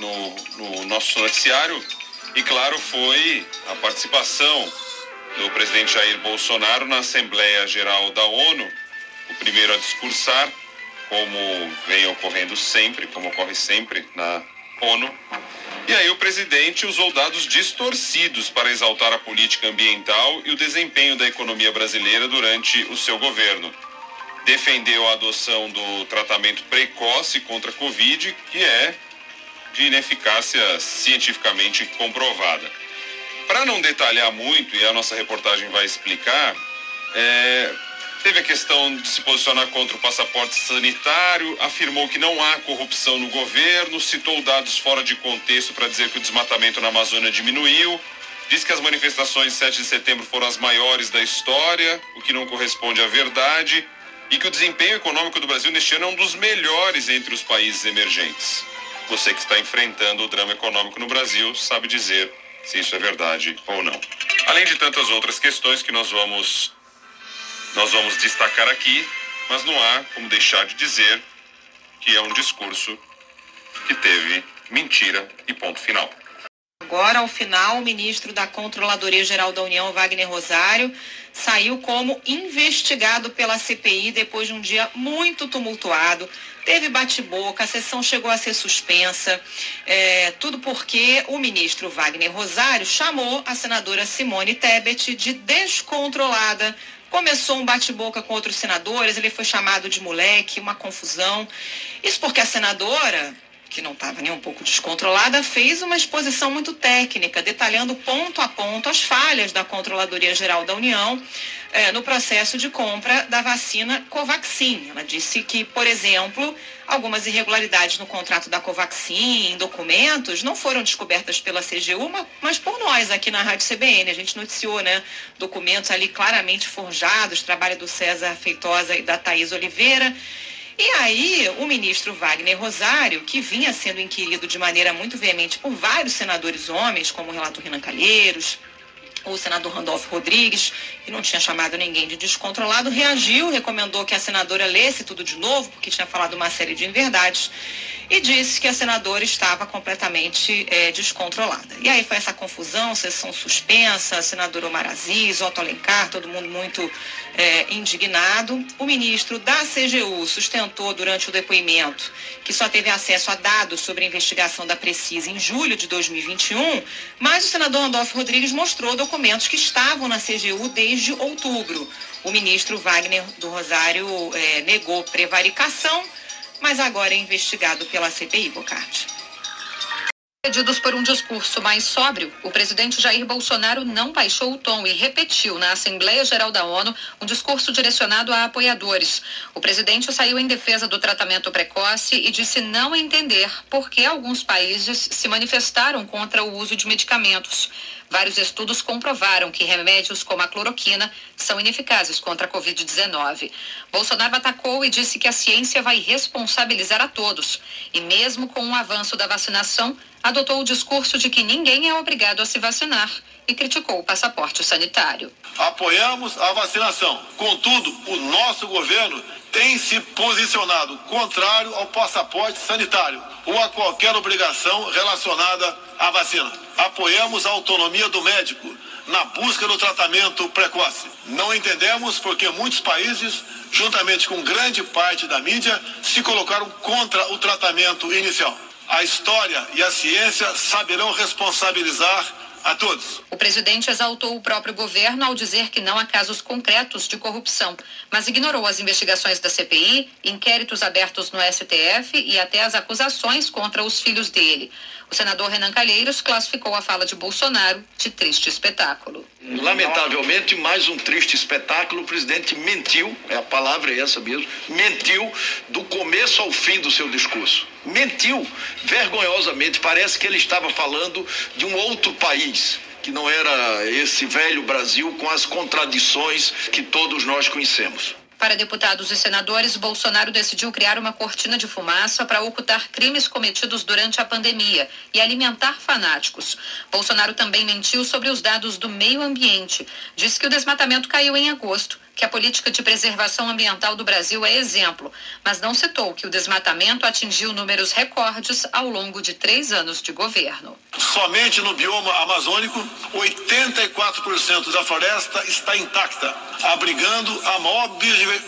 no, no nosso noticiário. E claro, foi a participação do presidente Jair Bolsonaro na Assembleia Geral da ONU, o primeiro a discursar, como vem ocorrendo sempre, como ocorre sempre na ONU. E aí o presidente usou dados distorcidos para exaltar a política ambiental e o desempenho da economia brasileira durante o seu governo. Defendeu a adoção do tratamento precoce contra a Covid, que é de ineficácia cientificamente comprovada. Para não detalhar muito, e a nossa reportagem vai explicar, é, teve a questão de se posicionar contra o passaporte sanitário, afirmou que não há corrupção no governo, citou dados fora de contexto para dizer que o desmatamento na Amazônia diminuiu, disse que as manifestações de 7 de setembro foram as maiores da história, o que não corresponde à verdade, e que o desempenho econômico do Brasil neste ano é um dos melhores entre os países emergentes. Você que está enfrentando o drama econômico no Brasil sabe dizer se isso é verdade ou não. Além de tantas outras questões que nós vamos nós vamos destacar aqui, mas não há como deixar de dizer que é um discurso que teve mentira e ponto final. Agora, ao final, o ministro da Controladoria Geral da União, Wagner Rosário, saiu como investigado pela CPI depois de um dia muito tumultuado. Teve bate-boca, a sessão chegou a ser suspensa. É, tudo porque o ministro Wagner Rosário chamou a senadora Simone Tebet de descontrolada. Começou um bate-boca com outros senadores, ele foi chamado de moleque, uma confusão. Isso porque a senadora que não estava nem um pouco descontrolada, fez uma exposição muito técnica, detalhando ponto a ponto as falhas da Controladoria Geral da União eh, no processo de compra da vacina Covaxin. Ela disse que, por exemplo, algumas irregularidades no contrato da Covaxin, em documentos, não foram descobertas pela CGU, mas por nós aqui na Rádio CBN. A gente noticiou, né, documentos ali claramente forjados, trabalho do César Feitosa e da Thaís Oliveira. E aí, o ministro Wagner Rosário, que vinha sendo inquirido de maneira muito veemente por vários senadores homens, como o relator Renan Calheiros, o senador Randolfo Rodrigues, que não tinha chamado ninguém de descontrolado, reagiu, recomendou que a senadora lesse tudo de novo, porque tinha falado uma série de inverdades e disse que a senadora estava completamente é, descontrolada. E aí foi essa confusão, sessão suspensa, a senadora Omar Aziz, Otto Alencar, todo mundo muito é, indignado. O ministro da CGU sustentou durante o depoimento que só teve acesso a dados sobre a investigação da Precisa em julho de 2021, mas o senador Randolfo Rodrigues mostrou documentos que estavam na CGU desde outubro. O ministro Wagner do Rosário é, negou prevaricação mas agora é investigado pela CPI, Bocardi. Pedidos por um discurso mais sóbrio, o presidente Jair Bolsonaro não baixou o tom e repetiu na Assembleia Geral da ONU um discurso direcionado a apoiadores. O presidente saiu em defesa do tratamento precoce e disse não entender por que alguns países se manifestaram contra o uso de medicamentos. Vários estudos comprovaram que remédios como a cloroquina são ineficazes contra a Covid-19. Bolsonaro atacou e disse que a ciência vai responsabilizar a todos. E mesmo com o avanço da vacinação, adotou o discurso de que ninguém é obrigado a se vacinar e criticou o passaporte sanitário. Apoiamos a vacinação. Contudo, o nosso governo tem se posicionado contrário ao passaporte sanitário ou a qualquer obrigação relacionada à vacina. Apoiamos a autonomia do médico na busca do tratamento precoce. Não entendemos porque muitos países, juntamente com grande parte da mídia, se colocaram contra o tratamento inicial. A história e a ciência saberão responsabilizar a todos. O presidente exaltou o próprio governo ao dizer que não há casos concretos de corrupção, mas ignorou as investigações da CPI, inquéritos abertos no STF e até as acusações contra os filhos dele. O senador Renan Calheiros classificou a fala de Bolsonaro de triste espetáculo. Lamentavelmente, mais um triste espetáculo. O presidente mentiu, é a palavra é essa mesmo, mentiu do começo ao fim do seu discurso. Mentiu vergonhosamente. Parece que ele estava falando de um outro país que não era esse velho Brasil com as contradições que todos nós conhecemos. Para deputados e senadores, Bolsonaro decidiu criar uma cortina de fumaça para ocultar crimes cometidos durante a pandemia e alimentar fanáticos. Bolsonaro também mentiu sobre os dados do meio ambiente. Disse que o desmatamento caiu em agosto que a política de preservação ambiental do Brasil é exemplo, mas não citou que o desmatamento atingiu números recordes ao longo de três anos de governo. Somente no bioma amazônico, 84% da floresta está intacta, abrigando a maior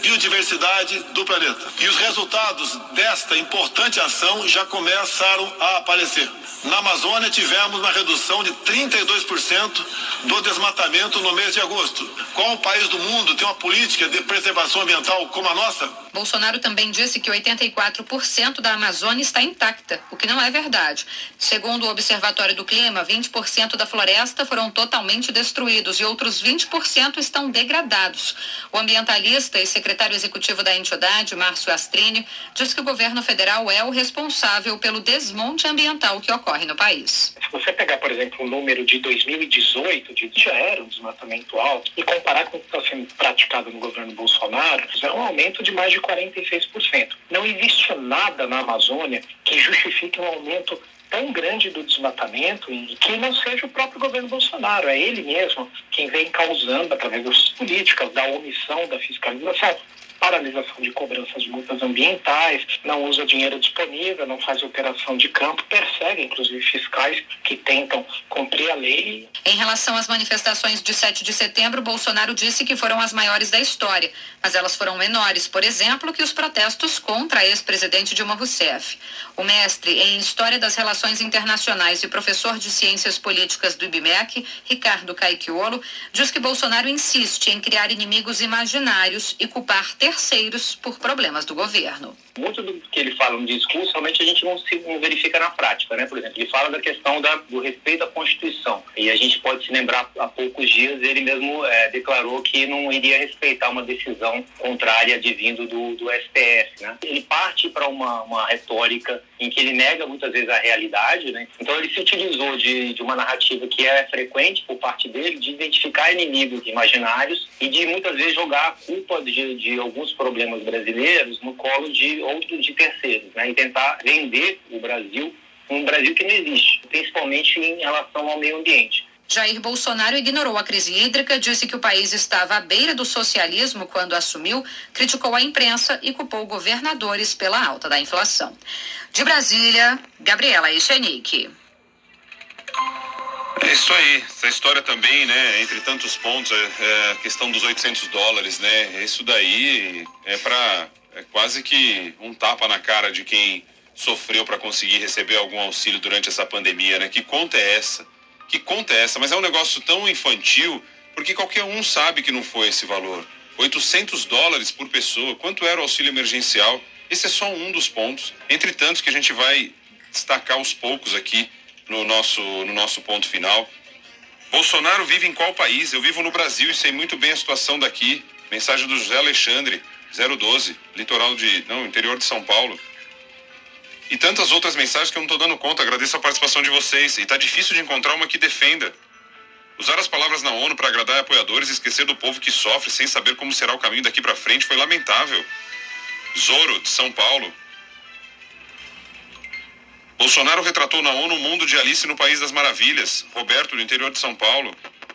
biodiversidade do planeta. E os resultados desta importante ação já começaram a aparecer. Na Amazônia, tivemos uma redução de 32% do desmatamento no mês de agosto. Qual país do mundo tem uma política de preservação ambiental como a nossa? Bolsonaro também disse que 84% da Amazônia está intacta, o que não é verdade. Segundo o Observatório do Clima, 20% da floresta foram totalmente destruídos e outros 20% estão degradados. O ambientalista e secretário executivo da entidade, Márcio Astrini, diz que o governo federal é o responsável pelo desmonte ambiental que ocorre no país. Se você pegar, por exemplo, o número de 2018, de já era um desmatamento alto, e comparar com o que está sendo praticado no governo Bolsonaro, é um aumento de mais de 46%. Não existe nada na Amazônia que justifique um aumento tão grande do desmatamento e que não seja o próprio governo Bolsonaro. É ele mesmo quem vem causando, através das políticas, da omissão, da fiscalização, paralisação de cobranças de multas ambientais, não usa dinheiro disponível, não faz operação de campo, persegue inclusive fiscais que tentam cumprir a lei. Em relação às manifestações de 7 de setembro, Bolsonaro disse que foram as maiores da história, mas elas foram menores, por exemplo, que os protestos contra a ex-presidente Dilma Rousseff. O mestre em História das Relações Internacionais e professor de Ciências Políticas do IBMEC, Ricardo Caiquiolo, diz que Bolsonaro insiste em criar inimigos imaginários e culpar ter terceiros por problemas do governo. Muito do que ele fala no discurso, realmente a gente não se verifica na prática, né? Por exemplo, ele fala da questão da, do respeito à Constituição. E a gente pode se lembrar, há poucos dias, ele mesmo é, declarou que não iria respeitar uma decisão contrária de vindo do, do STF, né? Ele parte para uma, uma retórica em que ele nega muitas vezes a realidade, né? Então ele se utilizou de, de uma narrativa que é frequente por parte dele, de identificar inimigos imaginários e de muitas vezes jogar a culpa de, de alguns problemas brasileiros no colo de outros de terceiros, né? E tentar vender o Brasil um Brasil que não existe, principalmente em relação ao meio ambiente. Jair Bolsonaro ignorou a crise hídrica, disse que o país estava à beira do socialismo quando assumiu, criticou a imprensa e culpou governadores pela alta da inflação. De Brasília, Gabriela Echenique. É isso aí, essa história também, né, entre tantos pontos, é, é a questão dos 800 dólares, né, isso daí é para é quase que um tapa na cara de quem sofreu para conseguir receber algum auxílio durante essa pandemia, né? Que conta é essa? Que conta é essa? Mas é um negócio tão infantil, porque qualquer um sabe que não foi esse valor. 800 dólares por pessoa, quanto era o auxílio emergencial? Esse é só um dos pontos, entre tantos que a gente vai destacar aos poucos aqui no nosso, no nosso ponto final. Bolsonaro vive em qual país? Eu vivo no Brasil e sei muito bem a situação daqui. Mensagem do José Alexandre, 012, litoral de. Não, interior de São Paulo. E tantas outras mensagens que eu não estou dando conta. Agradeço a participação de vocês. E tá difícil de encontrar uma que defenda. Usar as palavras na ONU para agradar apoiadores e esquecer do povo que sofre sem saber como será o caminho daqui para frente foi lamentável. Zoro, de São Paulo. Bolsonaro retratou na ONU o mundo de Alice no País das Maravilhas. Roberto, do interior de São Paulo.